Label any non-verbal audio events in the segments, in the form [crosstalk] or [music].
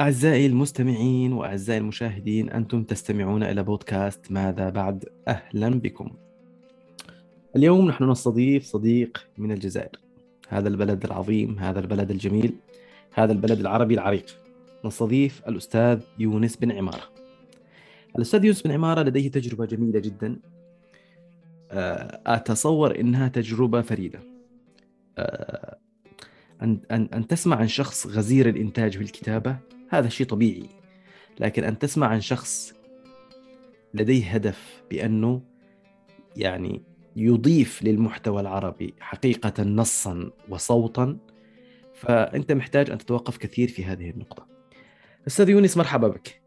أعزائي المستمعين وأعزائي المشاهدين أنتم تستمعون إلى بودكاست ماذا بعد؟ أهلا بكم. اليوم نحن نستضيف صديق من الجزائر. هذا البلد العظيم هذا البلد الجميل هذا البلد العربي العريق. نستضيف الأستاذ يونس بن عمارة. الأستاذ يونس بن عمارة لديه تجربة جميلة جدا. آه، أتصور إنها تجربة فريدة. آه، أن أن أن تسمع عن شخص غزير الإنتاج في الكتابة هذا شيء طبيعي. لكن أن تسمع عن شخص لديه هدف بأنه يعني يضيف للمحتوى العربي حقيقة نصا وصوتا فأنت محتاج أن تتوقف كثير في هذه النقطة. أستاذ يونس مرحبا بك.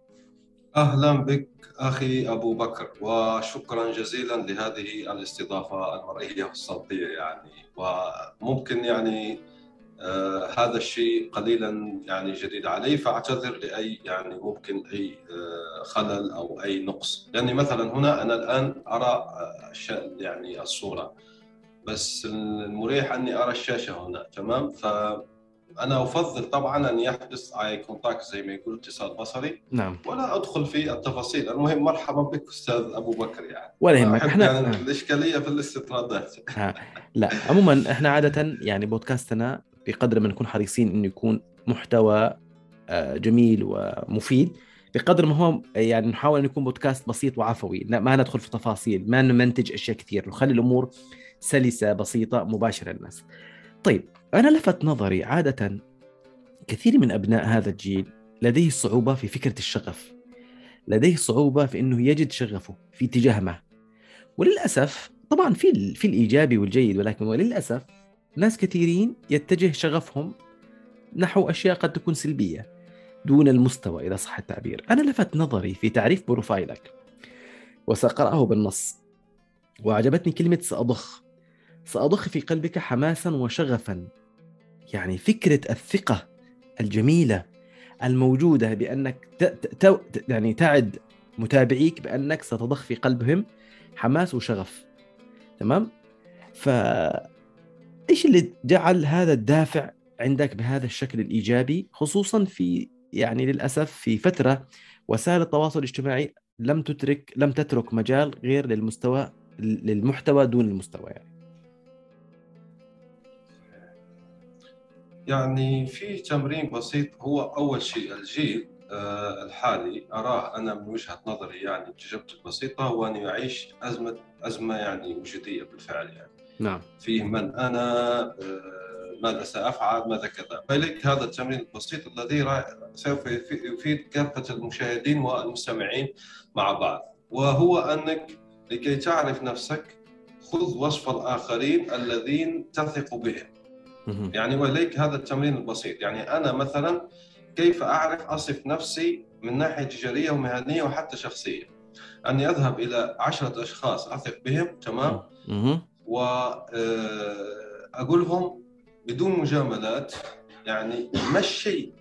أهلا بك أخي أبو بكر وشكرا جزيلا لهذه الاستضافة المرئية والصوتية يعني. وممكن يعني آه هذا الشيء قليلا يعني جديد علي فأعتذر لأي يعني ممكن أي آه خلل أو أي نقص. لأني مثلا هنا أنا الآن أرى آه يعني الصورة بس المريح أني أرى الشاشة هنا تمام؟ ف أنا أفضل طبعا أن يحدث اي كونتاكت زي ما يقول اتصال بصري نعم. ولا أدخل في التفاصيل المهم مرحبا بك أستاذ أبو بكر يعني. ولا يهمك إحنا يعني الإشكالية في الاستطرادات. لا عموما إحنا عادة يعني بودكاستنا بقدر ما نكون حريصين إنه يكون محتوى آه، جميل ومفيد بقدر ما هو يعني نحاول ان يكون بودكاست بسيط وعفوي ما ندخل في تفاصيل ما نمنتج أشياء كثير نخلي الأمور سلسة بسيطة مباشرة للناس. طيب أنا لفت نظري عادة كثير من أبناء هذا الجيل لديه صعوبة في فكرة الشغف. لديه صعوبة في إنه يجد شغفه في اتجاه ما. وللأسف طبعا في في الإيجابي والجيد ولكن وللأسف ناس كثيرين يتجه شغفهم نحو أشياء قد تكون سلبية دون المستوى إذا صح التعبير. أنا لفت نظري في تعريف بروفايلك وسأقرأه بالنص وأعجبتني كلمة سأضخ. سأضخ في قلبك حماسا وشغفا يعني فكرة الثقة الجميلة الموجودة بأنك ت... ت... يعني تعد متابعيك بأنك ستضخ في قلبهم حماس وشغف. تمام؟ ف إيش اللي جعل هذا الدافع عندك بهذا الشكل الإيجابي؟ خصوصا في يعني للأسف في فترة وسائل التواصل الاجتماعي لم تترك لم تترك مجال غير للمستوى للمحتوى دون المستوى يعني. يعني في تمرين بسيط هو أول شيء الجيل آه، الحالي. أراه أنا من وجهة نظري يعني تجربتي البسيطه هو ان يعيش أزمة أزمة يعني وجودية بالفعل يعني. نعم. فيه من أنا آه، ماذا سأفعل ماذا كذا. فلك هذا التمرين البسيط الذي سوف يفيد كافة المشاهدين والمستمعين مع بعض. وهو أنك لكي تعرف نفسك خذ وصف الآخرين الذين تثق بهم. يعني وليك هذا التمرين البسيط. يعني أنا مثلا كيف أعرف أصف نفسي من ناحية تجارية ومهنية وحتى شخصية؟ أني أذهب إلى عشرة أشخاص أثق بهم تمام؟ واقولهم آه، بدون مجاملات يعني ما الشيء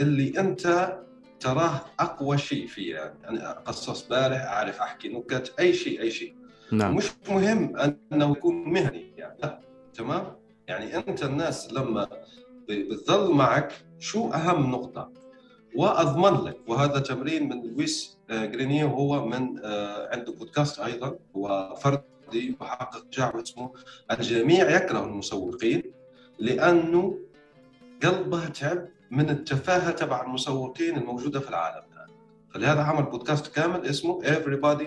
اللي أنت تراه أقوى شيء فيه؟ يعني أنا اقصص بارح أعرف أحكي نكت أي شيء أي شيء. نعم. مش مهم أنه يكون مهني يعني لا تمام؟ يعني أنت الناس لما بتظل معك شو أهم نقطة؟ وأضمن لك وهذا تمرين من لويس آه، جرينيه وهو من آه، عنده بودكاست أيضا هو فرد دي وحقق نجاح اسمه الجميع يكره المسوقين لأنه قلبه تعب من التفاهة تبع المسوقين الموجودة في العالم الآن. فلهذا عمل بودكاست كامل اسمه Everybody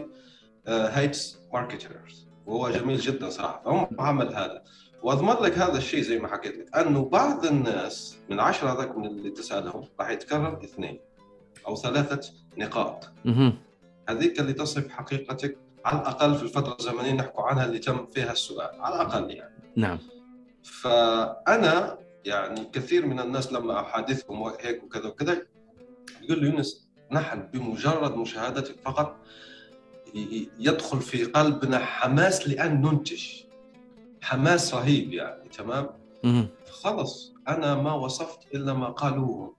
uh, Hates Marketers. وهو جميل جدا صراحة. فهم عمل هذا. واضمن لك هذا الشيء زي ما حكيت لك أنه بعض الناس من عشرة هذاك من اللي تسالهم راح يتكرر اثنين أو ثلاثة نقاط. هذيك اللي تصف حقيقتك على الأقل في الفترة الزمنية نحكوا عنها اللي تم فيها السؤال على الأقل يعني. نعم. فأنا يعني كثير من الناس لما أحادثهم هيك وكذا وكذا يقول لي يونس نحن بمجرد مشاهدتك فقط يدخل في قلبنا حماس لأن ننتج. حماس رهيب يعني تمام؟ خلص أنا ما وصفت إلا ما قالوه.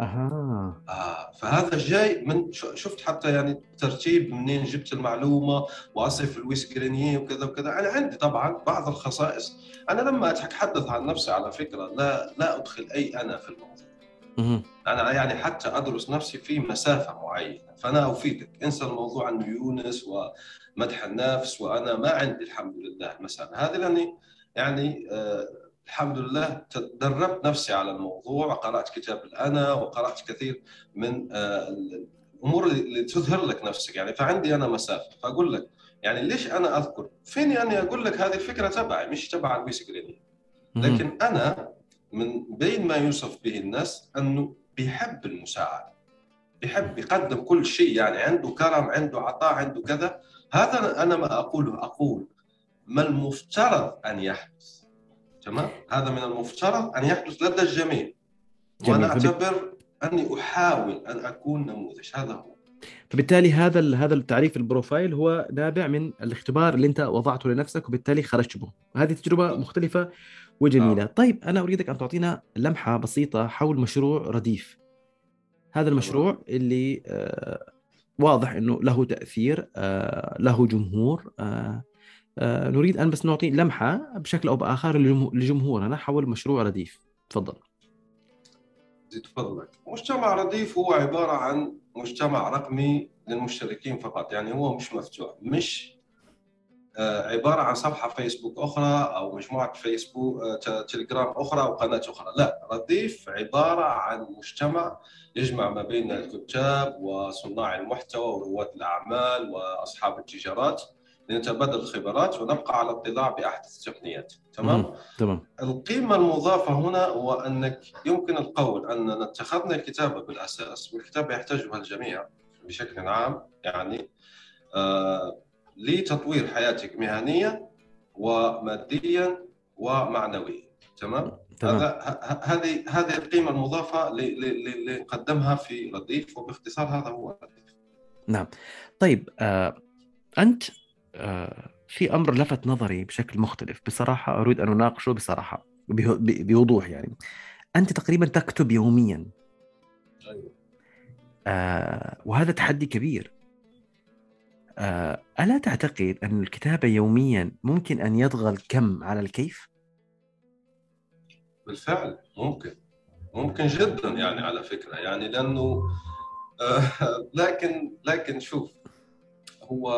أها. آه فهذا جاي من شفت حتى يعني ترتيب منين جبت المعلومة واصف لويس جرينيه وكذا وكذا. أنا عندي طبعا بعض الخصائص. أنا لما أتحدث عن نفسي على فكرة لا لا أدخل أي أنا في الموضوع. أنا يعني حتى أدرس نفسي في مسافة معينة. فأنا أفيدك. انسى الموضوع انه يونس ومدح النفس وأنا ما عندي الحمد لله المساله هذه لأني يعني آه الحمد لله دربت نفسي على الموضوع وقرات كتاب الأنا وقرأت كثير من آه الأمور اللي تظهر لك نفسك. يعني فعندي أنا مسافة فأقول لك يعني ليش أنا أذكر؟ فيني أني أقول لك هذه الفكرة تبعي مش تبع البيس جريني. لكن أنا من بين ما يوصف به الناس أنه بيحب المساعدة بيحب يقدم كل شيء يعني عنده كرم عنده عطاء عنده كذا. هذا أنا ما أقوله أقول ما المفترض أن يحدث تمام؟ هذا من المفترض أن يحدث لدى الجميع. جميل. وأنا أعتبر أني أحاول أن أكون نموذج. هذا هو. فبالتالي هذا هذا التعريف البروفايل هو نابع من الاختبار اللي أنت وضعته لنفسك وبالتالي خرجت به هذه تجربة مختلفة وجميلة. آه. طيب أنا أريدك أن تعطينا لمحة بسيطة حول مشروع رديف. هذا المشروع اللي آه، واضح إنه له تأثير آه، له جمهور آه، نريد أن بس نعطي لمحة بشكل أو بآخر لجمهور- لجمهورنا حول مشروع رديف. تفضل. زيد فضلك مجتمع رديف هو عبارة عن مجتمع رقمي للمشتركين فقط يعني هو مش مفتوح مش آه، عبارة عن صفحة فيسبوك أخرى أو مجموعة فيسبوك آه، تليجرام أخرى أو قناة أخرى. لا رديف عبارة عن مجتمع يجمع ما بين الكتاب وصناع المحتوى ورواد الأعمال وأصحاب التجارات. لنتبادل الخبرات ونبقى على اطلاع بأحدث التقنيات. تمام؟ تمام. القيمة المضافة هنا هو أنك يمكن القول أننا اتخذنا الكتابة بالأساس والكتابة يحتاجها الجميع بشكل عام يعني آه لتطوير حياتك مهنيا وماديا ومعنويا. تمام؟ هذا هذه هذه ل- ل- اللي نقدمها في رديف وباختصار هذا هو رديف. نعم. طيب آه، آه، في أمر لفت نظري بشكل مختلف. بصراحة أريد أن أناقشه بصراحة به- ب- بوضوح يعني. أنت تقريبا تكتب يوميا. أيوة. آه، وهذا تحدي كبير. آه، ألا تعتقد أن الكتابة يوميا ممكن أن يطغى الكم على الكيف؟ بالفعل ممكن. ممكن جدا يعني على فكرة. يعني لأنه آه، لكن لكن شوف هو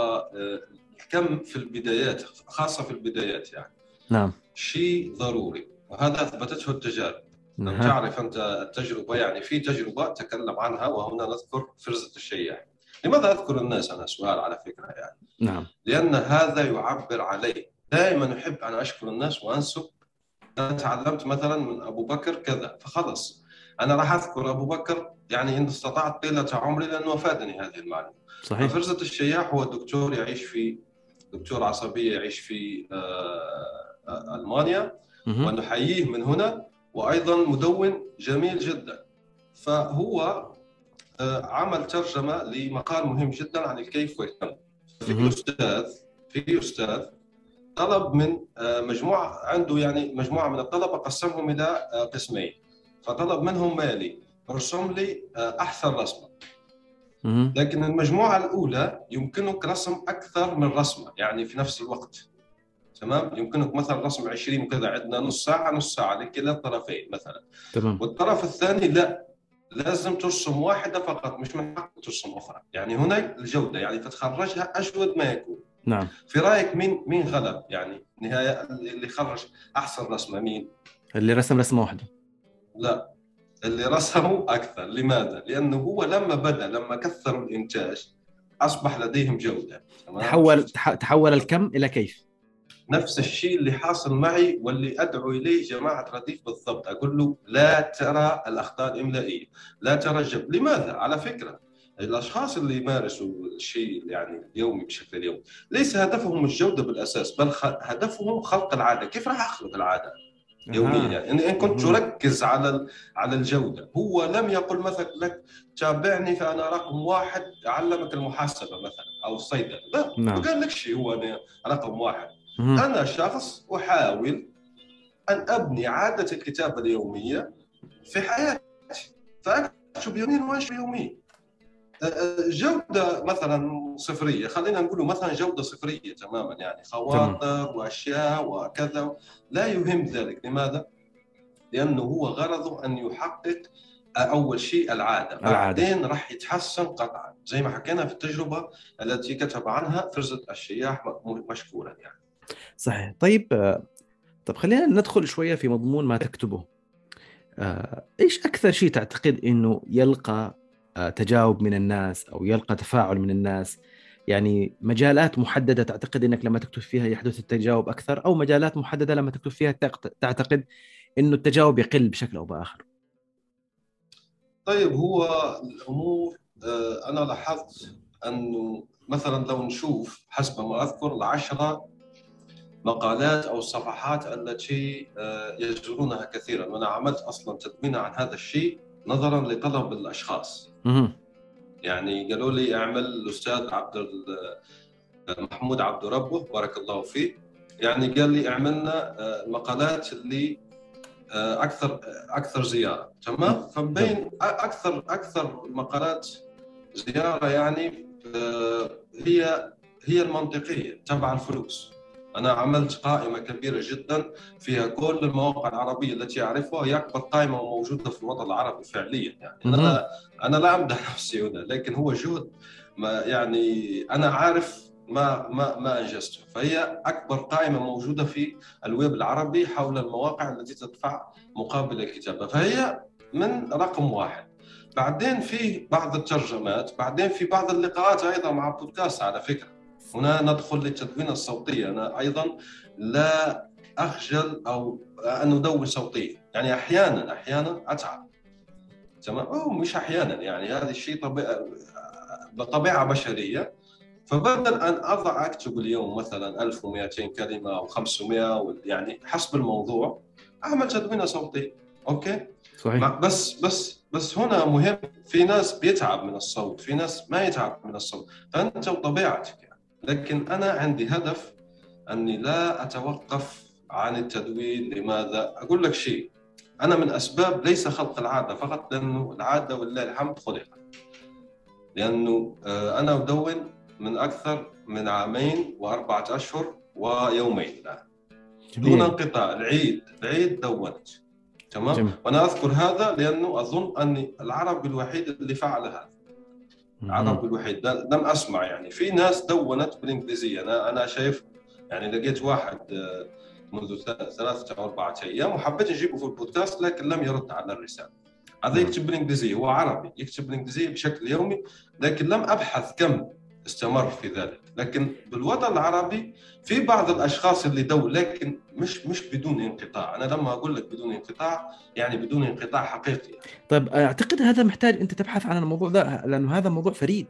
الكم في البدايات خاصة في البدايات يعني. نعم. شيء ضروري وهذا أثبتته التجارب. لو نعم. تعرف أنت التجربة يعني في تجربة تكلم عنها وهنا نذكر فرزة الشياح لماذا أذكر الناس؟ أنا سؤال على فكرة يعني. نعم. لأن هذا يعبر علي. دائما أحب أن أشكر الناس وأنسب. أنا تعلمت مثلا من أبو بكر كذا فخلص أنا راح أذكر أبو بكر يعني إن استطعت طيلة عمري لأنه أفادني هذه المعلومة. صحيح. ففرزة الشياح هو دكتور يعيش في دكتور عصبية يعيش في آه، آه، ألمانيا مهم. ونحييه من هنا وأيضا مدون جميل جدا فهو آه، عمل ترجمة لمقال مهم جدا عن الكيف والكم في. أستاذ في أستاذ طلب من مجموعة عنده يعني مجموعة من الطلبة قسمهم إلى قسمين فطلب منهم مالي ارسم لي أحسن رسمة. لكن المجموعة الأولى يمكنك رسم أكثر من رسمة يعني في نفس الوقت. تمام؟ يمكنك مثلا رسم 20 وكذا عندنا نص ساعة نص ساعة لكلا الطرفين مثلا. تمام. والطرف الثاني لا لازم ترسم واحدة فقط مش من حقك ترسم أخرى. يعني هناك الجودة يعني فتخرجها أجود ما يكون. نعم. في رأيك مين مين غلب؟ يعني نهاية اللي خرج أحسن رسمة مين؟ اللي رسم رسمة واحدة. لا. اللي رسموا أكثر لماذا؟ لأنه هو لما بدا لما كثروا الإنتاج أصبح لديهم جودة؟ تحول تح- تحول الكم إلى كيف نفس الشيء اللي حاصل معي واللي أدعو إليه جماعة رديف بالضبط أقول له لا ترى الأخطاء الإملائية لا ترى الجب لماذا؟ على فكرة الأشخاص اللي يمارسوا الشيء يعني اليومي بشكل يومي ليس هدفهم الجودة بالأساس بل خ... هدفهم خلق العادة كيف راح أخلق العادة يوميا. يعني ان كنت. تركز على على الجودة هو لم يقل مثلا لك تابعني فأنا رقم واحد اعلمك المحاسبة مثلا أو الصيدلة لا نعم. ما قال لك شيء هو أنا رقم واحد مهم. أنا شخص أحاول أن أبني عادة الكتابة اليومية في حياتي فاكتب يوميا وانشر يوميا جودة مثلا صفرية خلينا نقول مثلا جودة صفرية تماما يعني خواطر وأشياء وكذا. لا يهم ذلك. لماذا؟ لأنه هو غرضه أن يحقق أول شيء العادة. العادة. بعدين راح يتحسن قطعا. زي ما حكينا في التجربة التي كتب عنها فرزة الشياح مشكورا يعني. صحيح. طيب آه، طب خلينا ندخل شوية في مضمون ما تكتبه. آه، إيش أكثر شيء تعتقد إنه يلقى آه، تجاوب من الناس أو يلقى تفاعل من الناس. يعني مجالات محددة تعتقد إنك لما تكتب فيها يحدث التجاوب أكثر أو مجالات محددة لما تكتب فيها تعت- تعتقد إنه التجاوب يقل بشكل أو بآخر. طيب هو الأمور آه، أنا لاحظت أنه مثلا لو نشوف حسب ما أذكر العشرة مقالات أو الصفحات التي آه، يزورونها كثيرا. وأنا عملت أصلا تدوين عن هذا الشيء نظرا لطلب الأشخاص. يعني قالوا لي اعمل الأستاذ عبد محمود عبد ربه بارك الله فيه. يعني قال لي اعملنا آه، المقالات اللي آه، أكثر أكثر زيارة تمام؟ فمبين أ- أكثر أكثر مقالات زيارة يعني آه، هي هي المنطقية تبع الفلوس. أنا عملت قائمة كبيرة جدا فيها كل المواقع العربية التي أعرفها هي اكبر قائمة موجودة في الوطن العربي فعليا يعني. أنا أنا لا أمدح [laughs] نفسي هنا لكن هو جهد ما يعني أنا عارف ما ما ما أنجزته. فهي أكبر قائمة موجودة في الويب العربي حول المواقع التي تدفع مقابل الكتابة. فهي من رقم واحد. بعدين في بعض الترجمات بعدين في بعض اللقاءات أيضا مع بودكاست على فكرة. هنا ندخل للتدوين الصوتي أنا أيضا لا أخجل أو أن أدون صوتيا يعني أحيانا أحيانا أتعب. تمام؟ أو مش أحيانا يعني هذا الشيء طبيعه بطبيعة بشرية. فبدل أن أضع أكتب اليوم مثلا 1200 كلمة أو 500 يعني حسب الموضوع أعمل تدوينة صوتية. أوكي؟ صحيح. بس بس بس هنا مهم في ناس بيتعب من الصوت في ناس ما يتعب من الصوت. فأنت وطبيعتك لكن أنا عندي هدف أني لا أتوقف عن التدوين. لماذا؟ أقول لك شيء. أنا من أسباب ليس خلق العادة فقط لأنه العادة ولله الحمد خلقت. لأنه آه، أنا أدون من أكثر من عامين وأربعة أشهر ويومين الآن. دون جميل انقطاع. العيد العيد دونت. تمام؟ جميل. وأنا أذكر هذا لأنه أظن أني العربي الوحيد اللي فعل هذا. العربي الوحيد لم اسمع يعني. في ناس دونت بالإنجليزية. أنا أنا شايف يعني لقيت واحد آه، منذ ث- ثلاثة أو أربعة أيام وحبيت اجيبه في البودكاست لكن لم يرد على الرسالة. هذا. يكتب بالإنجليزية. هو عربي. يكتب بالإنجليزية بشكل يومي لكن لم أبحث كم استمر في ذلك. لكن بالوطن العربي في بعض الأشخاص اللي دو لكن مش مش بدون انقطاع. أنا لما أقول لك بدون انقطاع يعني بدون انقطاع حقيقي. طيب أعتقد هذا محتاج أنت تبحث عن الموضوع ده لأنه هذا موضوع فريد.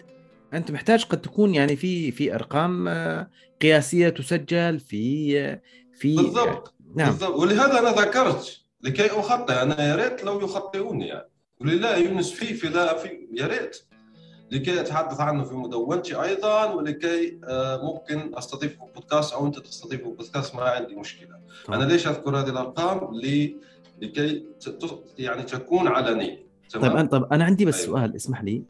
أنت محتاج قد تكون يعني في في أرقام آه، قياسية تسجل في آه، في بالضبط. نعم. بالضبط. ولهذا أنا ذكرت لكي أخطئ. أنا يا ريت لو يخطئوني يعني. ولله يونس في في لا في يا ريت. لكي أتحدث عنه في مدونتي أيضا ولكي آه، ممكن أستضيفه في بودكاست أو أنت تستضيفه في بودكاست ما عندي مشكلة طبعاً. أنا ليش أذكر هذه الأرقام ل- لكي يعني تكون علنيه طيب أنا طيب أنا عندي بس أيوة. سؤال اسمح لي.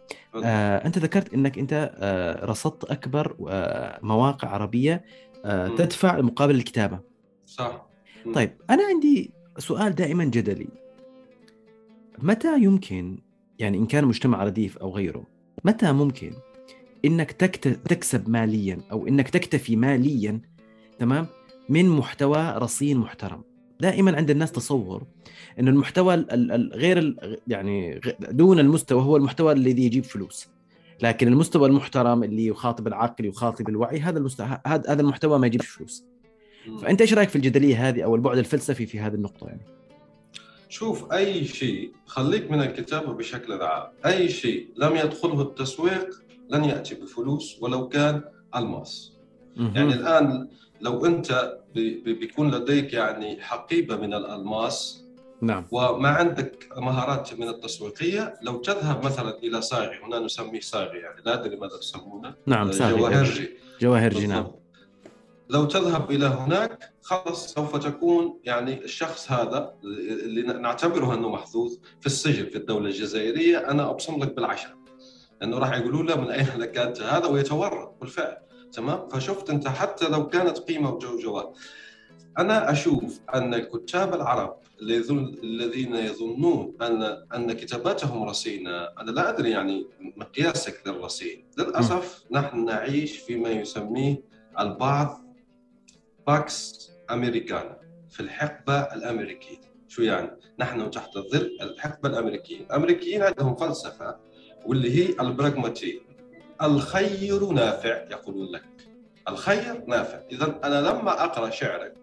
آه أنت ذكرت إنك أنت آه رصدت أكبر آه مواقع عربية آه. تدفع مقابل الكتابة صح. طيب أنا عندي سؤال دائما جدلي متى يمكن يعني إن كان مجتمع رديف أو غيره متى ممكن إنك. تكسب ماليا أو إنك تكتفي ماليا تمام من محتوى رصين محترم دائما عند الناس تصور ان المحتوى ال- ال- ال- غير يعني دون المستوى هو المحتوى الذي يجيب فلوس لكن المستوى المحترم اللي يخاطب العقل يخاطب الوعي هذا المستوى هذا المحتوى ما يجيبش فلوس. فأنت إيش رأيك في الجدلية هذه أو البعد الفلسفي في هذه النقطة يعني شوف أي شيء خليك من الكتابة بشكل عام أي شيء لم يدخله التسويق لن يأتي بفلوس ولو كان ألماس. يعني الآن لو أنت بي- بي- بيكون لديك يعني حقيبة من الألماس نعم وما عندك مهارات من التسويقية لو تذهب مثلا إلى صاغي هنا نسميه صاغي يعني لا أدري ماذا تسمونه نعم صاغي. جواهرجي جواهرجي نعم. لو تذهب إلى هناك خلاص سوف تكون يعني الشخص هذا اللي نعتبره أنه محظوظ في السجن في الدولة الجزائرية. أنا أبصم لك بالعشره لأنه راح يقولوا له من أين لك أنت هذا ويتورط بالفعل تمام؟ فشفت أنت حتى لو كانت قيمة وجوجوات. أنا أشوف أن الكتاب العرب الذين يظنون ان أن كتاباتهم رصينة أنا لا أدري يعني مقياسك للرصين. للأسف نحن نعيش فيما يسميه البعض Pax Americana في الحقبة الأمريكية. شو يعني؟ نحن تحت ظل الحقبة الأمريكية. الأمريكيين عندهم فلسفة واللي هي البراغماتية. الخير نافع يقولون لك. الخير نافع. إذا أنا لما أقرأ شعرك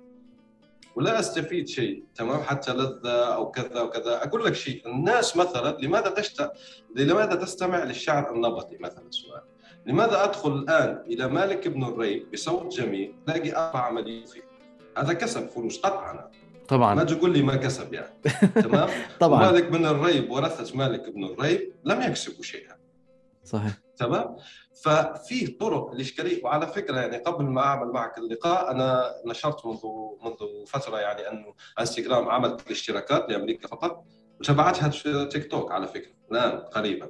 ولا أستفيد شيء تمام؟ حتى لذة أو كذا وكذا أقول لك شيء. الناس مثلا لماذا تشت... لماذا تستمع للشعر النبطي مثلا؟ سؤال. لماذا أدخل الآن إلى مالك بن الريب بصوت جميل الاقي 4 مليون فيه؟ هذا كسب فلوس قطعا طبعا. ما تقول لي ما كسب يعني. [laughs] تمام؟ طبعا. مالك بن الريب ورثة مالك بن الريب لم يكسبوا شيئا. صحيح. تمام؟ ففي طرق الاشكاليه وعلى فكرة يعني قبل ما أعمل معك اللقاء أنا نشرت منذ منذ فترة يعني انه إنستغرام عملت الاشتراكات لأمريكا فقط. وتبعتها تيك توك على فكرة الآن قريبا.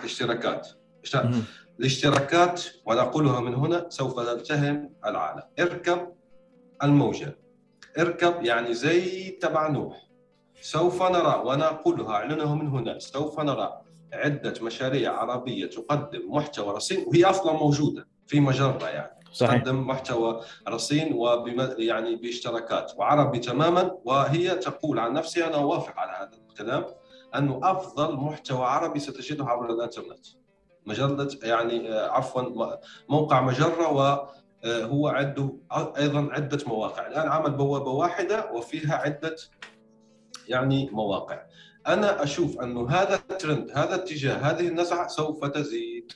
الاشتراكات. مهم. الاشتراكات ونقولها من هنا سوف نلتهم العالم. اركب الموجة. اركب يعني زي تبع نوح. سوف نرى ونقولها أعلنها من هنا. سوف نرى عدة مشاريع عربية تقدم محتوى رصين وهي أصلا موجودة في مجرة يعني. صحيح. تقدم محتوى رصين وبم يعني باشتراكات. وعربي تماما وهي تقول عن نفسها أنا أوافق على هذا الكلام أنه أفضل محتوى عربي ستجده عبر الإنترنت. مجله يعني آه، عفوا موقع مجرة وهو عنده أيضا عدة مواقع. الآن عمل بوابه واحدة وفيها عدة يعني مواقع. أنا أشوف أنه هذا الترند هذا الاتجاه هذه النزعة سوف تزيد.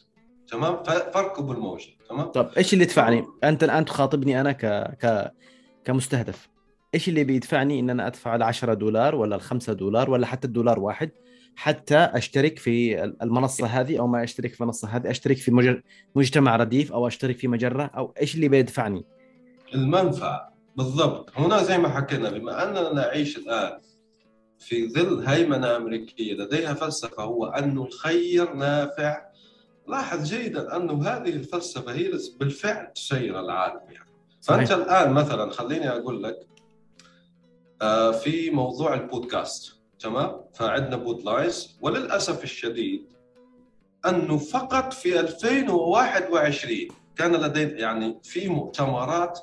تمام؟ فاركبوا الموجه تمام؟ طب إيش اللي يدفعني؟ أنت الآن تخاطبني أنا ك ك كمستهدف. إيش اللي بيدفعني إن أنا أدفع ال 10 دولار ولا ال 5 دولار ولا حتى الدولار واحد؟ حتى أشترك في المنصة هذه أو ما أشترك في المنصة هذه أشترك في مج- مجتمع رديف أو أشترك في مجرة أو إيش اللي بيدفعني؟ المنفعة بالضبط هنا زي ما حكينا بما أننا نعيش الآن في ظل هيمنة أمريكية لديها فلسفة هو أن الخير نافع لاحظ جيدا أن هذه الفلسفة هي بالفعل تسير العالم يعني. فأنت صحيح. الآن مثلا خليني أقول لك آه، في موضوع البودكاست تمام؟ فعندنا بودلاينز وللأسف الشديد أنه فقط في 2021 كان لدينا يعني في مؤتمرات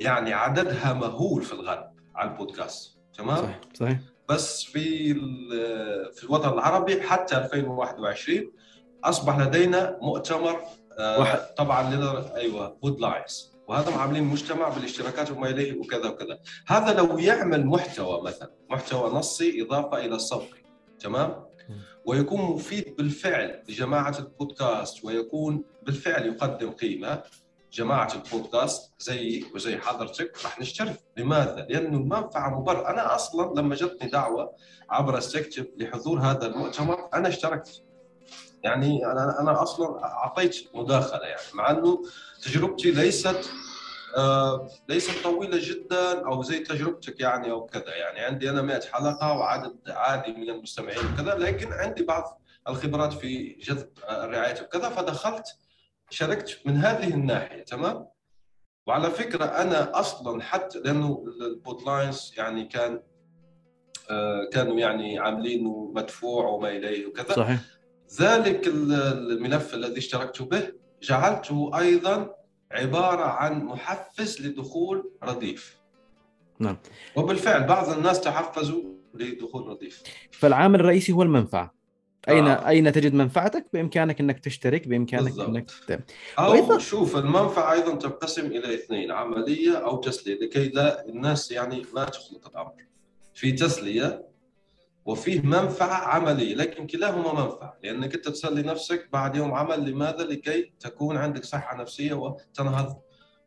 يعني عددها مهول في الغرب على البودكاست. تمام؟ صحيح صحيح. بس في في الوطن العربي حتى 2021 أصبح لدينا مؤتمر آه، واحد. طبعا لنا أيوه بود لاينز وهذا عاملين مجتمع بالاشتراكات وما إليه وكذا وكذا. هذا لو يعمل محتوى مثلا محتوى نصي إضافة إلى الصوتي تمام؟ ويكون مفيد بالفعل لجماعه البودكاست ويكون بالفعل يقدم قيمة جماعة البودكاست زي وزي حضرتك راح نشترك. لماذا؟ لأنه المنفعه مبرر. أنا أصلا لما جتني دعوة عبر استكتب لحضور هذا المؤتمر أنا اشتركت. يعني أنا أنا أصلا أعطيت مداخلة يعني مع إنه تجربتي ليست آه ليست طويلة جدا أو زي تجربتك يعني أو كذا. يعني عندي أنا 100 حلقة وعدد عادي من المستمعين وكذا لكن عندي بعض الخبرات في جذب الرعاية وكذا فدخلت شاركت من هذه الناحية تمام؟ وعلى فكرة أنا أصلا حتى لأنه البودلاينز يعني كان آه، كانوا يعني عاملينه مدفوع وما إليه وكذا. صحيح. ذلك ال- الملف الذي اشتركت به جعلته أيضا عبارة عن محفز لدخول رديف نعم. وبالفعل بعض الناس تحفزوا لدخول رديف فالعامل الرئيسي هو المنفعة اين آه. أين تجد منفعتك بإمكانك أنك تشترك بإمكانك بالضبط. أنك ت... أو وأيضاً- شوف المنفعة أيضا تنقسم إلى اثنين عملية أو تسلية لكي لا الناس يعني ما تخلط الأمر في تسلية وفيه منفعة عملية لكن كلاهما منفعة لأنك أنت تسلي نفسك بعد يوم عمل لماذا لكي تكون عندك صحة نفسية وتنهض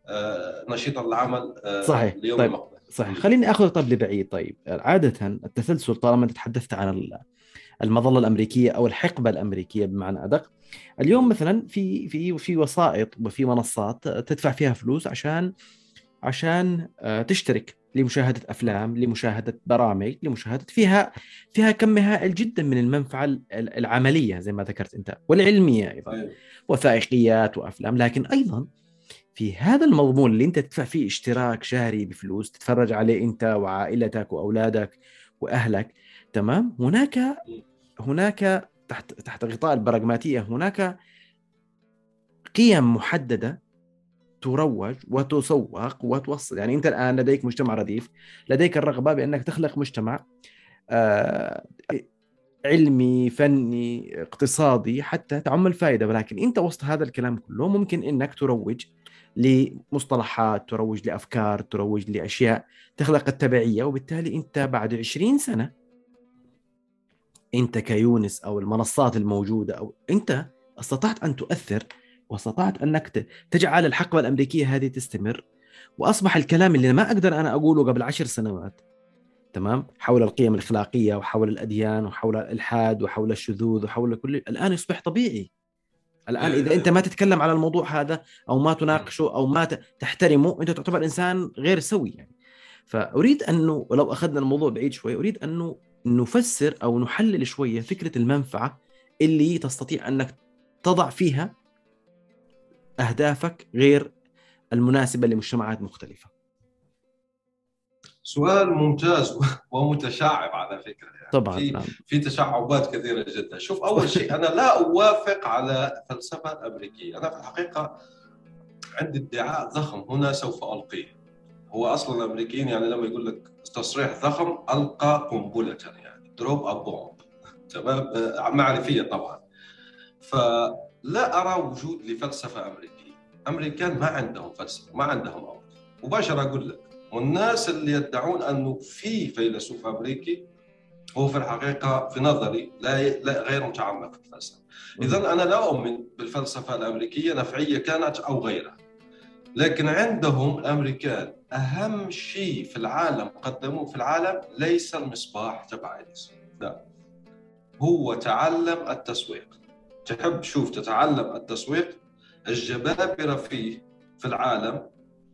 آه، نشيطا للعمل آه، صحيح. اليوم طيب. المقبل صحيح خليني آخذ طب لبعيد طيب عادة التسلسل طالما أنت تحدثت عن ال- المظلة الأمريكية أو الحقبة الأمريكية بمعنى أدق اليوم مثلا في في في وسائط وفي منصات تدفع فيها فلوس عشان عشان آه، تشترك لمشاهدة أفلام لمشاهدة برامج لمشاهدة فيها فيها كم هائل جدا من المنفعة ال- العملية زي ما ذكرت أنت والعلمية أيضا طيب. وثائقيات وأفلام لكن أيضا في هذا المضمون اللي أنت تدفع فيه اشتراك شهري بفلوس تتفرج عليه أنت وعائلتك وأولادك وأهلك تمام هناك هناك تحت تحت غطاء البراغماتية هناك قيم محددة تروج وتسوق وتوصل. يعني أنت الآن لديك مجتمع رديف لديك الرغبة بأنك تخلق مجتمع آه، علمي فني اقتصادي حتى تعم الفائدة. ولكن أنت وسط هذا الكلام كله ممكن أنك تروج لمصطلحات تروج لأفكار تروج لأشياء تخلق التبعية. وبالتالي أنت بعد 20 سنة أنت كيونس أو المنصات الموجودة أو أنت استطعت أن تؤثر واستطعت أنك تجعل الحقبة الأمريكية هذه تستمر وأصبح الكلام اللي ما أقدر أنا أقوله قبل عشر سنوات تمام؟ حول القيم الإخلاقية وحول الأديان وحول الإلحاد وحول الشذوذ وحول كل الآن يصبح طبيعي. الآن إذا أنت ما تتكلم على الموضوع هذا أو ما تناقشه أو ما تحترمه أنت تعتبر إنسان غير سوي يعني. فأريد أنه ولو أخذنا الموضوع بعيد شوي أريد أنه نفسر أو نحلل شوية فكرة المنفعة اللي تستطيع أنك تضع فيها أهدافك غير المناسبة لمجتمعات مختلفة. سؤال ممتاز [laughs] ومتشعب على فكرة يعني طبعا في نعم. في تشعبات كثيرة جدا، شوف أول شيء [laughs] أنا لا أوافق على الفلسفه الامريكيه، أنا في الحقيقة عندي ادعاء ضخم هنا سوف ألقيه. هو أصلا الأمريكيين يعني لما يقول لك تصريح ضخم ألقى قنبلة يعني دروب ا بومب تمام معرفية طبعا. فلا أرى وجود لفلسفة أمريكية. أمريكان ما عندهم فلسفة ما عندهم عمق مباشرة أقول لك والناس اللي يدعون أنه في فيلسوف أمريكي هو في الحقيقة في نظري لا لا غير متعمق في الفلسفة. اذا أنا لا أؤمن بالفلسفة الأمريكية نفعيه كانت أو غيرها. لكن عندهم الأمريكان أهم شيء في العالم قدموه في العالم ليس المصباح تبع أديسون. لا هو تعلم التسويق. تحب شوف تتعلم التسويق الجبابرة فيه في العالم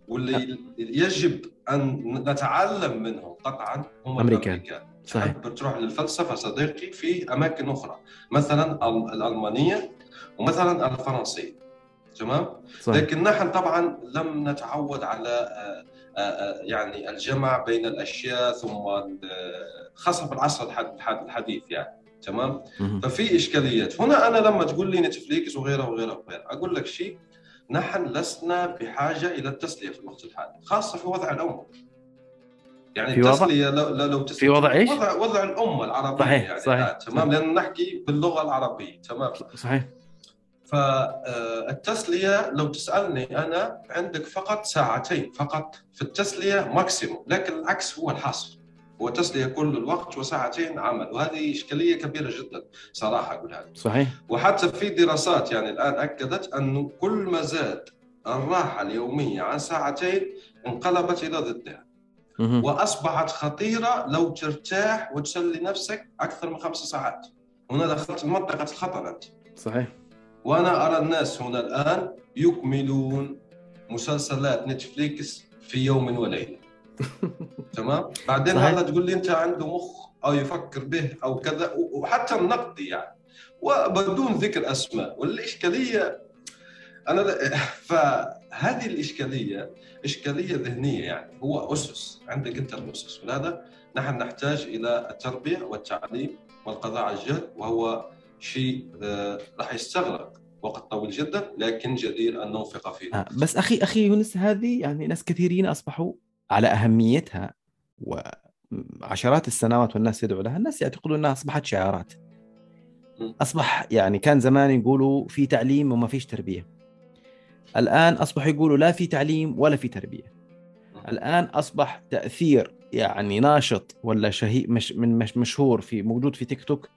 واللي يجب أن نتعلم منهم قطعا هم الأمريكان, الأمريكان. صحيح. بتروح للفلسفة صديقي في أماكن أخرى مثلا الألمانية ومثلا الفرنسية. تمام؟ صحيح. لكن نحن طبعا لم نتعود على آه، آه، آه، يعني الجمع بين الأشياء ثم خاصة في العصر الحديث يعني. تمام؟ ففي إشكاليات. هنا أنا لما تقول لي نتفليكس وغيره وغيره وغيره أقول لك شيء. نحن لسنا بحاجة إلى التسلية في الوقت الحالي خاصة في وضع الأمة. يعني في التسلية لو لو في وضع إيش؟ وضع وضع الأمة العربية صحيح يعني صحيح تمام؟ لأن نحكي باللغة العربية تمام؟ صحيح. فالتسليه لو تسألني أنا عندك فقط ساعتين فقط في التسلية ماكسيموم لكن العكس هو الحاصل. وتسلية كل الوقت وساعتين عمل. وهذه إشكالية كبيرة جدا صراحة أقول هذا صحيح. وحتى في دراسات يعني الآن أكدت انه كل ما زاد الراحة اليومية عن ساعتين انقلبت إلى ضدها. وأصبحت خطيرة لو ترتاح وتسلي نفسك أكثر من خمس ساعات. هنا دخلت منطقة الخطر أنت. صحيح. وأنا أرى الناس هنا الآن يكملون مسلسلات نتفليكس في يوم وليلة. تمام؟ بعدين. هذا تقول لي انت عنده مخ أو يفكر به أو كذا وحتى النقدي يعني. وبدون ذكر أسماء. والإشكالية أنا [laughs] فهذه الإشكالية إشكالية ذهنية يعني. هو أسس. عندك أنت الأسس. ولهذا نحن نحتاج إلى التربية والتعليم والقضاء على الجهل وهو شيء آه، راح يستغرق وقت طويل جدا لكن جدير أن ننفق فيه. آه بس أخي أخي يونس هذه يعني ناس كثيرين أصبحوا على أهميتها وعشرات السنوات والناس يدعوا لها الناس يعتقدون إنها أصبحت شعارات. أصبح يعني كان زمان يقولوا في تعليم وما فيش تربية. الآن أصبحوا يقولوا لا في تعليم ولا في تربية. الآن أصبح تأثير يعني ناشط ولا شهي مش من مش مشهور في موجود في تيك توك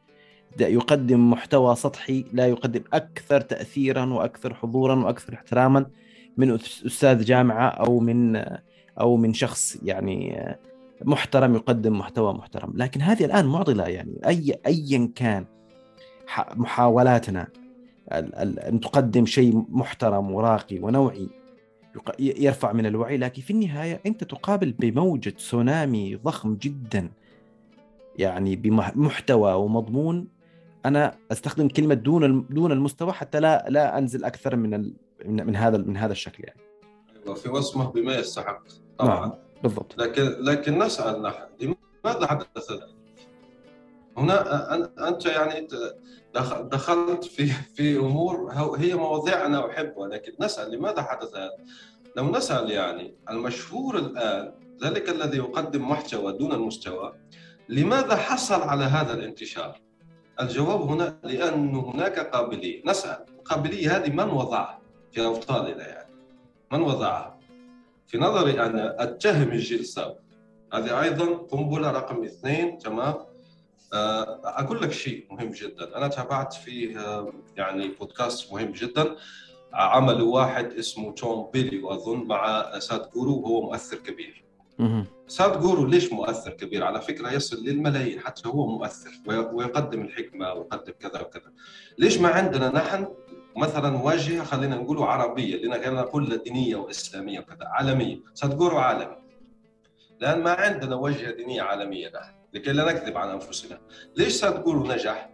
يقدم محتوى سطحي لا يقدم أكثر تاثيرا وأكثر حضورا وأكثر احتراما من أستاذ جامعة أو من أو من شخص يعني محترم يقدم محتوى محترم. لكن هذه الآن معضلة يعني. أي ايا كان محاولاتنا أن تقدم شيء محترم وراقي ونوعي يرفع من الوعي. لكن في النهاية أنت تقابل بموجة تسونامي ضخم جدا. يعني بمحتوى ومضمون. أنا أستخدم كلمة دون دون المستوى حتى لا لا أنزل أكثر من من هذا من هذا الشكل يعني. وفي وصمة بما يستحق. طبعا نعم. بالضبط لكن لكن نسال نحن لماذا حدث ذلك؟ هنا أنت يعني دخلت في في أمور هي مواضيع أنا أحبها لكن نسال لماذا حدث هذا؟ لو نسأل يعني المشهور الآن ذلك الذي يقدم محتوى دون المستوى لماذا حصل على هذا الانتشار؟ الجواب هنا لأن هناك قابلية نسأل القابلية هذه من وضعها في أوطاننا يعني من وضعها في نظري أنا أتهم الجيل السابق هذه أيضا قنبلة رقم اثنين تمام؟ آه، أقول لك شيء مهم جدا. أنا تابعت فيه يعني بودكاست مهم جدا. عمل واحد اسمه توم بيلي أظن مع ساد جورو وهو مؤثر كبير. ساد جورو ليش مؤثر كبير؟ على فكرة يصل للملايين حتى هو مؤثر ويقدم الحكمة ويقدم كذا وكذا. ليش ما عندنا نحن مثلا واجهه خلينا نقول عربية لأن نقول دينية وإسلامية وكذا عالمية. جورو عالمي لأن ما عندنا وجهة دينية عالمية نحن لكي لا نكذب على أنفسنا. ليش جورو نجح؟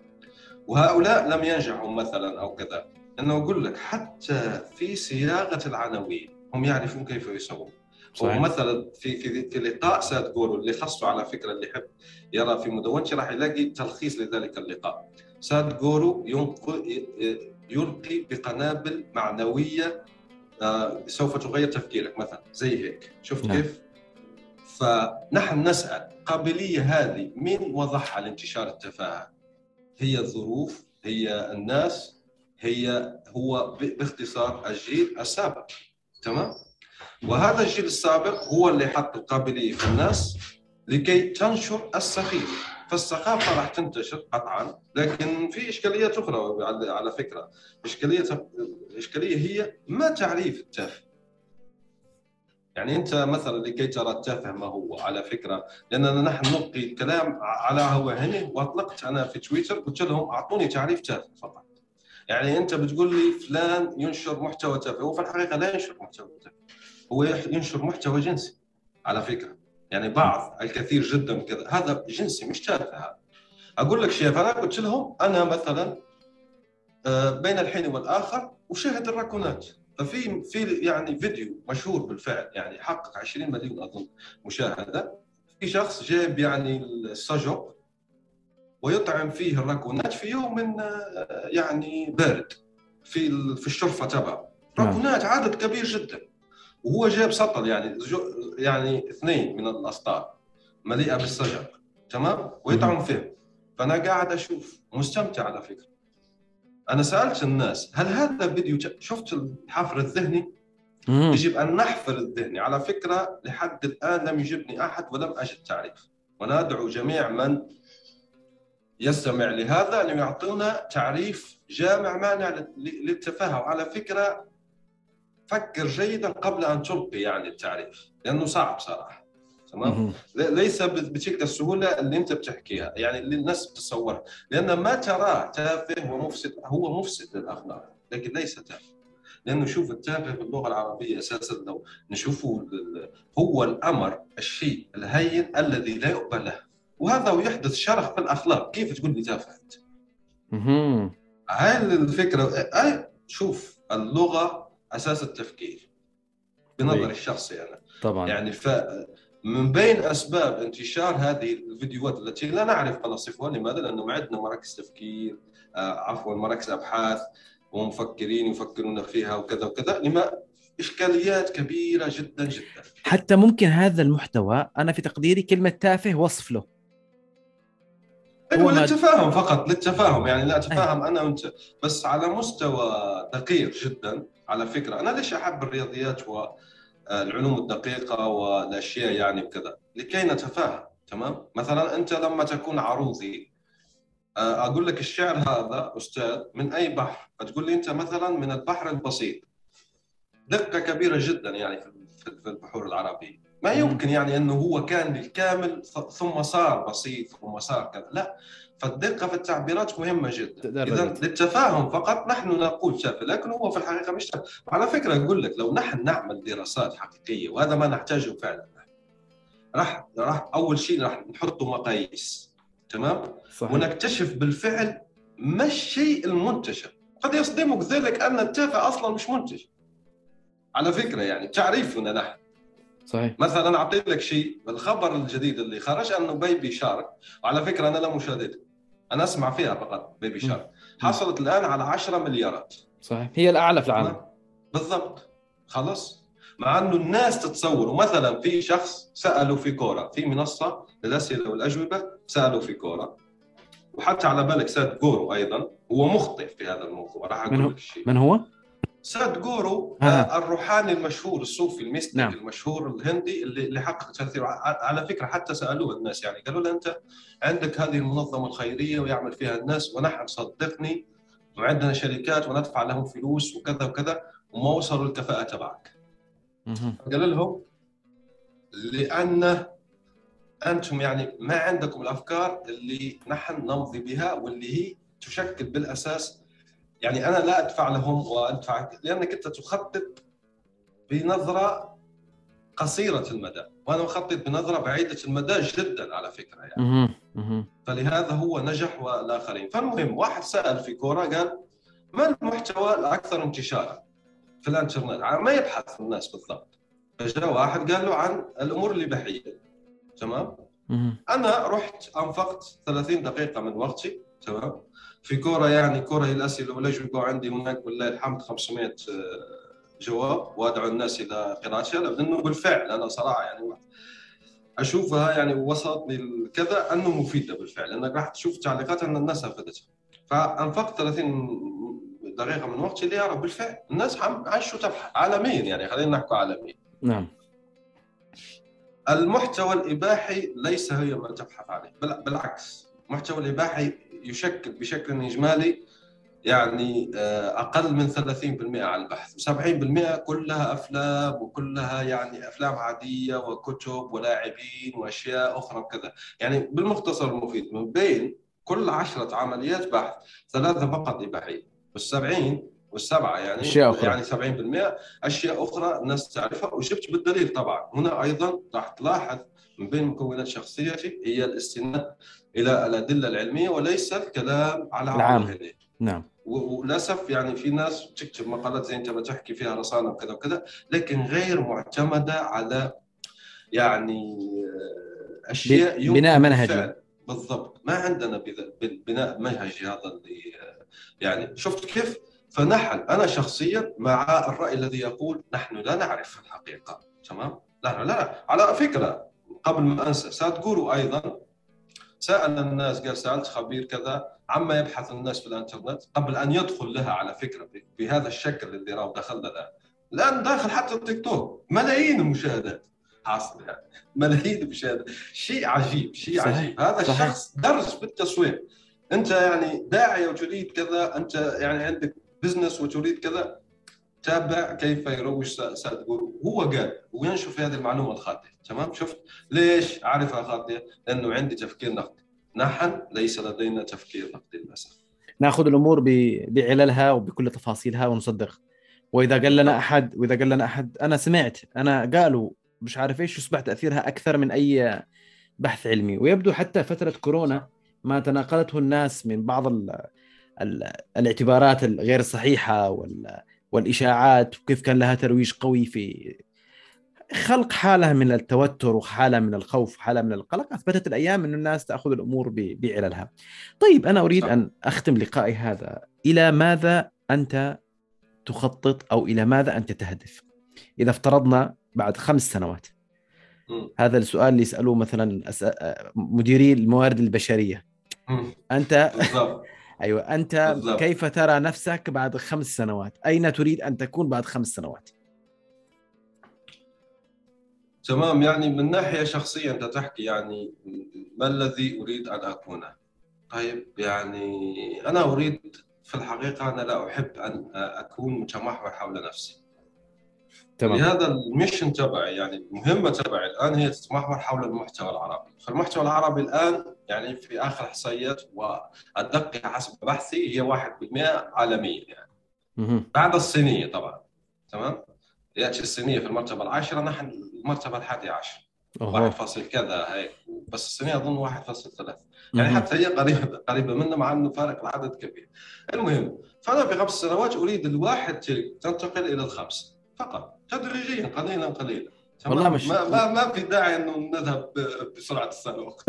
وهؤلاء لم ينجحوا مثلا أو كذا. انه أقول لك حتى في صياغة العناوين هم يعرفون كيف يسوون صحيح. ومثلا في في في لقاء ساد جورو اللي خصه على فكرة اللي يحب يرى في مدونتي راح يلاقي تلخيص لذلك اللقاء ساد جورو يلقي بقنابل معنوية آه، سوف تغير تفكيرك مثلا زي هيك شفت نعم. كيف؟ فنحن نسأل قابلية هذه مين وضعها لانتشار التفاهة؟ هي الظروف هي الناس هي هو باختصار الجيل السابق تمام؟ وهذا الجيل السابق هو اللي حط القابلية في الناس لكي تنشر السخيف. فالثقافه راح تنتشر قطعا لكن في إشكاليات أخرى على فكرة. اشكاليه الاشكاليه هي ما تعريف التافه. يعني أنت مثلا لكي ترى التافه ما هو؟ على فكرة لأننا نحن نلقي الكلام على هوهنه وأطلقت أنا في تويتر قلت لهم أعطوني تعريف تافه فقط. يعني أنت بتقول لي فلان ينشر محتوى تافه هو في الحقيقة لا ينشر محتوى تافه. هو ينشر محتوى جنسي على فكرة. يعني بعض الكثير جدا كذا. هذا جنسي مش تافه هذا. أقول لك شيء فانا قلت لهم أنا مثلا آه، بين الحين والآخر أشاهد الراكونات ففي في يعني فيديو مشهور بالفعل يعني حقق 20 مليون أظن مشاهدة. في شخص جايب يعني السجق ويطعم فيه الراكونات في يوم من آه، يعني بارد في في الشرفة تبعه. نعم. راكونات عدد كبير جدا. وهو جايب سطل يعني يعني اثنين من الأسطار مليئة بالسجق تمام؟ ويطعم فيه. فأنا قاعد أشوف مستمتع على فكرة. أنا سألت الناس هل هذا فيديو شفت الحفر الذهني؟ يجب أن نحفر الذهني على فكرة لحد الآن لم يجبني أحد ولم أجد تعريف. وندعو جميع من يستمع لهذا ان يعطونا تعريف جامع مانع للتفاهه وعلى فكرة فكر جيدا قبل أن تلقي يعني التعريف لأنه صعب صراحة تمام؟ ليس بتلك السهولة اللي أنت بتحكيها يعني اللي الناس بتتصورها لأن ما تراه تافه ومفسد هو مفسد للأخلاق لكن ليس تافه. لأنه شوف التافه في اللغة العربية أساسا لو نشوفه هو الأمر الشيء الهين الذي لا يقبل له. وهذا ويحدث شرخ في الأخلاق كيف تقول لي تافه أنت؟ هاي الفكرة شوف اللغة أساس التفكير بنظري طيب. الشخصي أنا طبعا يعني ف من بين أسباب انتشار هذه الفيديوهات التي لا نعرف ما نصفها لماذا؟ لأنه عندنا مراكز تفكير آه عفوا مراكز أبحاث ومفكرين يفكرون فيها وكذا وكذا لما إشكاليات كبيرة جدا جدا حتى ممكن هذا المحتوى أنا في تقديري كلمة تافه وصف له أيوه للتفاهم فقط للتفاهم يعني لا اتفاهم أيوة. أنا وأنت بس على مستوى دقيق جدا على فكرة. أنا ليش أحب الرياضيات والعلوم الدقيقة والأشياء يعني وكذا؟ لكي نتفاهم تمام؟ مثلا أنت لما تكون عروضي آه، أقول لك الشعر هذا أستاذ من أي بحر؟ فتقول لي أنت مثلا من البحر البسيط. دقة كبيرة جدا يعني في البحور العربيه ما يمكن يعني أنه هو كان بالكامل ثم صار بسيط ثم صار كذا. لا. فالدقة في التعبيرات مهمة جدا. اذا للتفاهم فقط نحن نقول تافه لكن هو في الحقيقة مش تافه وعلى فكرة أقول لك لو نحن نعمل دراسات حقيقية وهذا ما نحتاجه فعلا راح راح أول شيء راح نحط مقاييس. تمام؟ صحيح. ونكتشف بالفعل ما الشيء المنتشر. قد يصدمك ذلك أن التافه أصلا مش منتشر. على فكرة يعني تعريفنا نحن. صحيح. مثلا أعطي لك شيء الخبر الجديد اللي خرج انه بيبي شارك وعلى فكرة أنا لا مشاهدتها أنا أسمع فيها فقط بيبي شارك. حصلت الآن على 10 مليارات. صحيح. هي الأعلى في العالم. بالضبط. خلص مع إنه الناس تتصور ومثلا في شخص سالوا في كورة في منصة للأسئلة والأجوبة سالوا في كورة. وحتى على بالك ساد جورو أيضا هو مخطئ في هذا الموضوع راح؟ أقول لك شيء. من هو؟ ساد جورو آه. الروحاني المشهور الصوفي الميستيك نعم. المشهور الهندي اللي اللي حقق تاثير على فكرة حتى سألوه الناس يعني قالوا له أنت عندك هذه المنظمة الخيرية ويعمل فيها الناس ونحن صدقني وعندنا شركات وندفع لهم فلوس وكذا وكذا وما وصلوا الكفاءه تبعك. قال لهم لأن أنتم يعني ما عندكم الأفكار اللي نحن نمضي بها واللي هي تشكل بالأساس يعني أنا لا أدفع لهم وأدفع لأنك أنت تخطط بنظرة قصيرة المدى وأنا أخطط بنظرة بعيدة المدى جدا على فكرة يعني. فلهذا هو نجح والآخرين. فالمهم واحد سأل في كورة قال ما المحتوى الأكثر انتشارا في الانترنت؟ ما يبحث الناس بالضبط. فجاء واحد قال له عن الأمور الاباحيه تمام. أنا رحت أنفقت 30 دقيقة من وقتي. تمام؟ في كورة يعني كورة هي الاسئله والاجوبه وعندي هناك والله الحمد 500 آه، جواب. وأدعو الناس إلى قراءتها لأنه بالفعل أنا صراحة يعني أشوفها يعني وصلتني كذا أنه مفيدة بالفعل. لانك راح تشوف تعليقات أن الناس افادتها فأنفقت 30 دقيقة من وقتي ليرى بالفعل. الناس عاشوا تبحث. عالميا يعني خلينا نحكي عالميا. نعم. المحتوى الإباحي ليس هي ما تبحث عليه. بل- بالعكس. المحتوى الإباحي يشكل بشكل إجمالي يعني آه، أقل من 30% على البحث. 70% كلها أفلام وكلها يعني أفلام عادية وكتب ولاعبين وأشياء أخرى وكذا. يعني بالمختصر المفيد من بين كل عشرة عمليات بحث ثلاثة فقط اباحيه والسبعين والسبعة يعني أشياء أخرى. يعني 70% أشياء أخرى الناس تعرفها. وشفت بالدليل طبعا هنا أيضا راح تلاحظ من بين مكونات شخصيتي هي الاستناد إلى الأدلة العلمية وليس الكلام على العام. نعم. وللأسف يعني في ناس تكتب مقالات زي أنت بتحكي فيها رسالة وكذا وكذا لكن غير معتمدة على يعني آه، أشياء بناء منهجي. بالضبط. ما عندنا بناء منهجي هذا اللي آه، يعني. شفت كيف؟ فنحن أنا شخصيا مع الرأي الذي يقول نحن لا نعرف الحقيقة. تمام؟ لا لا لا على فكرة قبل ما أنسى سادجورو أيضا. سال الناس قال سألت خبير كذا عما يبحث الناس في الإنترنت؟ قبل أن يدخل لها على فكرة ب- بهذا الشكل اللي راهو دخلنا الآن. الآن داخل حتى التيك توك. ملايين المشاهدات. حاصل يعني. [laughs] ملايين المشاهدات. شيء عجيب شيء صحيح، عجيب. هذا صحيح. الشخص درس بالتسويق أنت يعني داعيه وتريد كذا أنت يعني عندك business وتريد كذا. تابع كيف يروج سا- سادجورو هو قال وينشر في هذه المعلومة الخاطئة تمام؟ شفت؟ ليش عارفها خاطئة؟ لأنه عندي تفكير نقدي. نحن ليس لدينا تفكير نقدي للأسف. نأخذ الأمور بعللها وبكل تفاصيلها ونصدق وإذا قال لنا احد وإذا قال لنا أحد أنا سمعت أنا قالوا مش عارف إيش يصبح تأثيرها أكثر من أي بحث علمي. ويبدو حتى فترة كورونا ما تناقلته الناس من بعض ال ال الاعتبارات الغير الصحيحه وال والإشاعات وكيف كان لها ترويج قوي في خلق حالة من التوتر وحالة من الخوف وحالة من القلق أثبتت الأيام إنه الناس تأخذ الأمور بعللها. طيب أنا أريد صح. أن أختم لقائي هذا إلى ماذا أنت تخطط أو إلى ماذا أنت تهدف؟ إذا افترضنا بعد خمس سنوات مم. هذا السؤال اللي يسألوه مثلا مديري الموارد البشرية مم. أنت بالضبط أيوه أنت بالضبط. كيف ترى نفسك بعد خمس سنوات؟ أين تريد أن تكون بعد خمس سنوات؟ تمام يعني من ناحية شخصية أنت تحكي يعني ما الذي أريد أن اكونه؟ طيب يعني أنا أريد في الحقيقة أنا لا أحب أن أكون متمحور حول نفسي. تمام لهذا الميشن تبعي يعني المهمة تبعي الآن هي تتمحور حول المحتوى العربي، فالمحتوى العربي الآن يعني في آخر احصائيات والدقة حسب بحثي هي 1% عالميا يعني. بعد الصينية طبعا تمام؟ يأتي الصينية في المرتبة العاشرة نحن المرتبة الحادية عشر. واحد فاصل كذا هيك بس الصينية أظن 1.3 يعني مهم. حتى هي قريبة قريبة منا مع إنه فارق العدد كبير. المهم فأنا في خمس سنوات أريد الواحد تنتقل إلى الخمس فقط تدريجيا قليلا قليلا؟ والله مش- ما, ما ما في داعي إنه نذهب بسرعة الصاروخ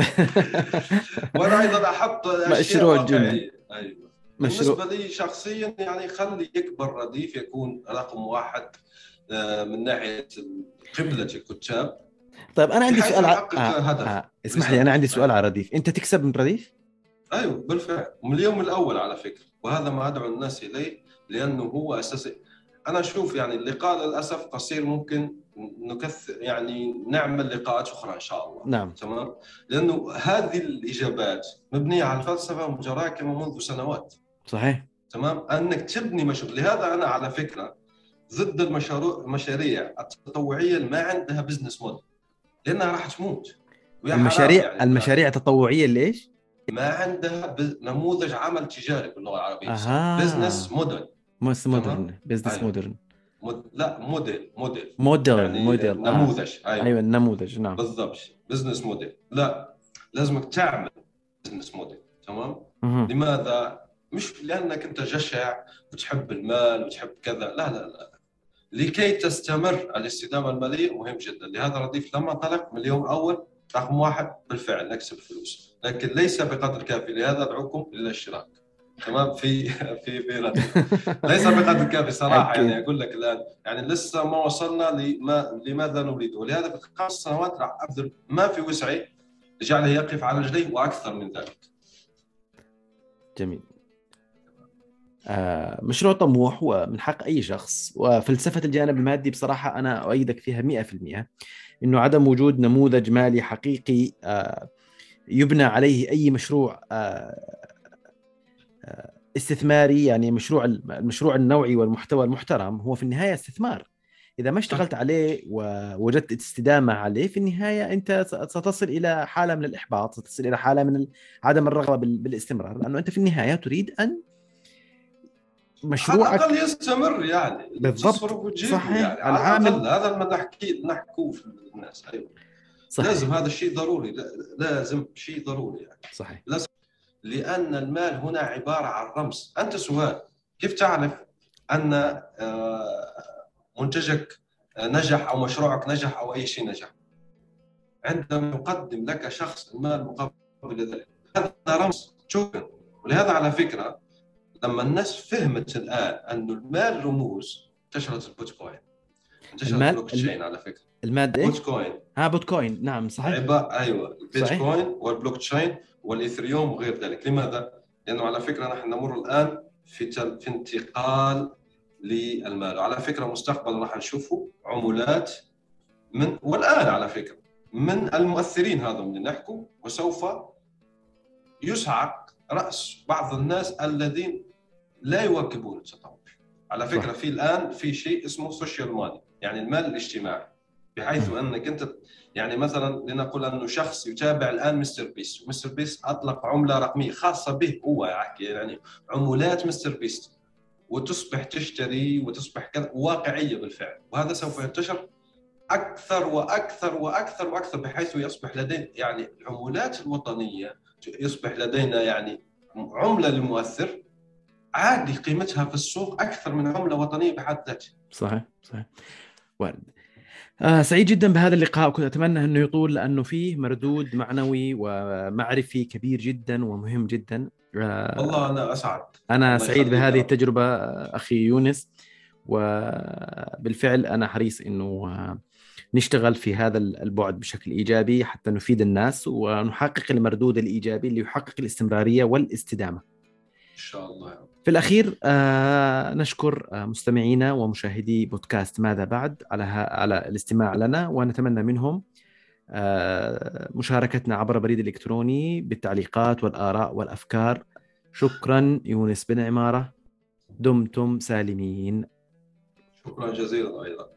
[laughs] وأنا أيضا أحط مشروع. جميل. أيوه مشروع بالنسبة لي شخصيا يعني خلي يكبر رديف يكون رقم واحد آه، من ناحية قبلة الكتاب طيب أنا عندي سؤال ع... آه. آه. اسمح لي أنا عندي سؤال على رديف أنت تكسب من رديف أيوه بالفعل ومن اليوم الأول على فكرة وهذا ما أدعو الناس إليه لأنه هو أساسي أنا أشوف يعني اللقاء للأسف قصير ممكن نكثر يعني نعمل لقاءات أخرى إن شاء الله. نعم. تمام؟ لأنه هذه الإجابات مبنية على الفلسفة متراكمه منذ سنوات. صحيح. تمام؟ أنك تبني مشروع لهذا أنا على فكرة ضد المشاريع المشاريع التطوعية اللي ما عندها بزنس موديل لأنها راح تموت. المشاريع يعني. المشاريع التطوعية اللي إيش؟ ما عندها bus- نموذج عمل تجاري باللغة العربية. business model تمام. modern business أيوة. modern. mod... لا model model. model يعني موديل آه. نموذج أيوه, أيوه النموذج نعم. بالضبط. business model. لا لازمك تعمل business model تمام؟ مهم. لماذا؟ مش لأنك أنت جشع وتحب المال وتحب كذا. لا لا لا. لكي تستمر الاستدامة المالية مهم جدا. لهذا رديف لما انطلق من اليوم الأول رقم واحد بالفعل نكسب فلوس. لكن ليس بقدر كافي. لهذا ادعوكم إلى الاشتراك. تمام؟ في في في ليس بقدر كافي صراحة. يعني أقول لك الآن يعني لسه ما وصلنا لما لماذا نريد ولهذا في خمس سنوات راح أبذل ما في وسعي لجعله يقف على رجليه وأكثر من ذلك. جميل. آه مشروع طموح ومن حق أي شخص وفلسفة الجانب المادي بصراحة أنا أؤيدك فيها 100% إنه عدم وجود نموذج مالي حقيقي آه يبنى عليه أي مشروع آه، استثماري يعني مشروع المشروع النوعي والمحتوى المحترم هو في النهاية استثمار. إذا ما اشتغلت عليه ووجدت استدامة عليه في النهاية أنت ستصل إلى حالة من الإحباط ستصل إلى حالة من عدم الرغبة بال- بالاستمرار. لأنه أنت في النهاية تريد أن على مشروعك الأقل يستمر يعني. بالضبط. صحيح. يعني. على العامل- هذا ما نحكي نحكوه في الناس. أيوه. صحيح. لازم هذا الشيء ضروري. لا- لازم شيء ضروري يعني. صحيح. لأن المال هنا عبارة عن رمز. أنت سؤال كيف تعرف أن آه، منتجك نجح أو مشروعك نجح أو أي شيء نجح؟ عندما يقدم لك شخص المال مقابل ذلك. هذا رمز. شكرا ولهذا على فكرة لما الناس فهمت الآن انه المال رموز انتشرت البيتكوين انتشرت البلوك تشين على فكرة. المادة إيش؟ بيتكوين. ها بيتكوين. نعم صحيح. عبارة أيوه. البيتكوين والبلوك تشين والاثريوم وغير ذلك. لماذا؟ لأنه على فكرة نحن نمر الآن في تل... في انتقال للمال. وعلى فكرة مستقبلا راح نشوفه عملات من والآن على فكرة من المؤثرين هذا اللي نحكوا وسوف يصعق رأس بعض الناس الذين لا يواكبون التطور. على فكرة. في الآن في شيء اسمه social money يعني المال الاجتماعي. بحيث أنك أنت يعني مثلا لنقول أنه شخص يتابع الآن مستر بيست ومستر بيست أطلق عملة رقمية خاصة به هو يعني عملات مستر بيست وتصبح تشتري وتصبح كذا واقعية بالفعل وهذا سوف ينتشر أكثر وأكثر وأكثر وأكثر بحيث يصبح لدينا يعني العمولات الوطنية يصبح لدينا يعني عملة للمؤثر عادي قيمتها في السوق أكثر من عملة وطنية بحد ذاتها. صحيح صحيح. وارد. آه سعيد جدا بهذا اللقاء وكنت أتمنى أنه يطول لأنه فيه مردود معنوي ومعرفي كبير جدا ومهم جدا آه والله أنا أسعد أنا سعيد بهذه رب. التجربة أخي يونس وبالفعل أنا حريص إنه آه، نشتغل في هذا البعد بشكل إيجابي حتى نفيد الناس ونحقق المردود الإيجابي اللي يحقق الاستمرارية والاستدامة. إن شاء الله يا رب. في الأخير آه نشكر آه مستمعينا ومشاهدي بودكاست ماذا بعد على على الاستماع لنا ونتمنى منهم آه مشاركتنا عبر بريد الإلكتروني بالتعليقات والآراء والأفكار. شكرا يونس بن عمارة. دمتم سالمين. شكرا جزيلا أيضا.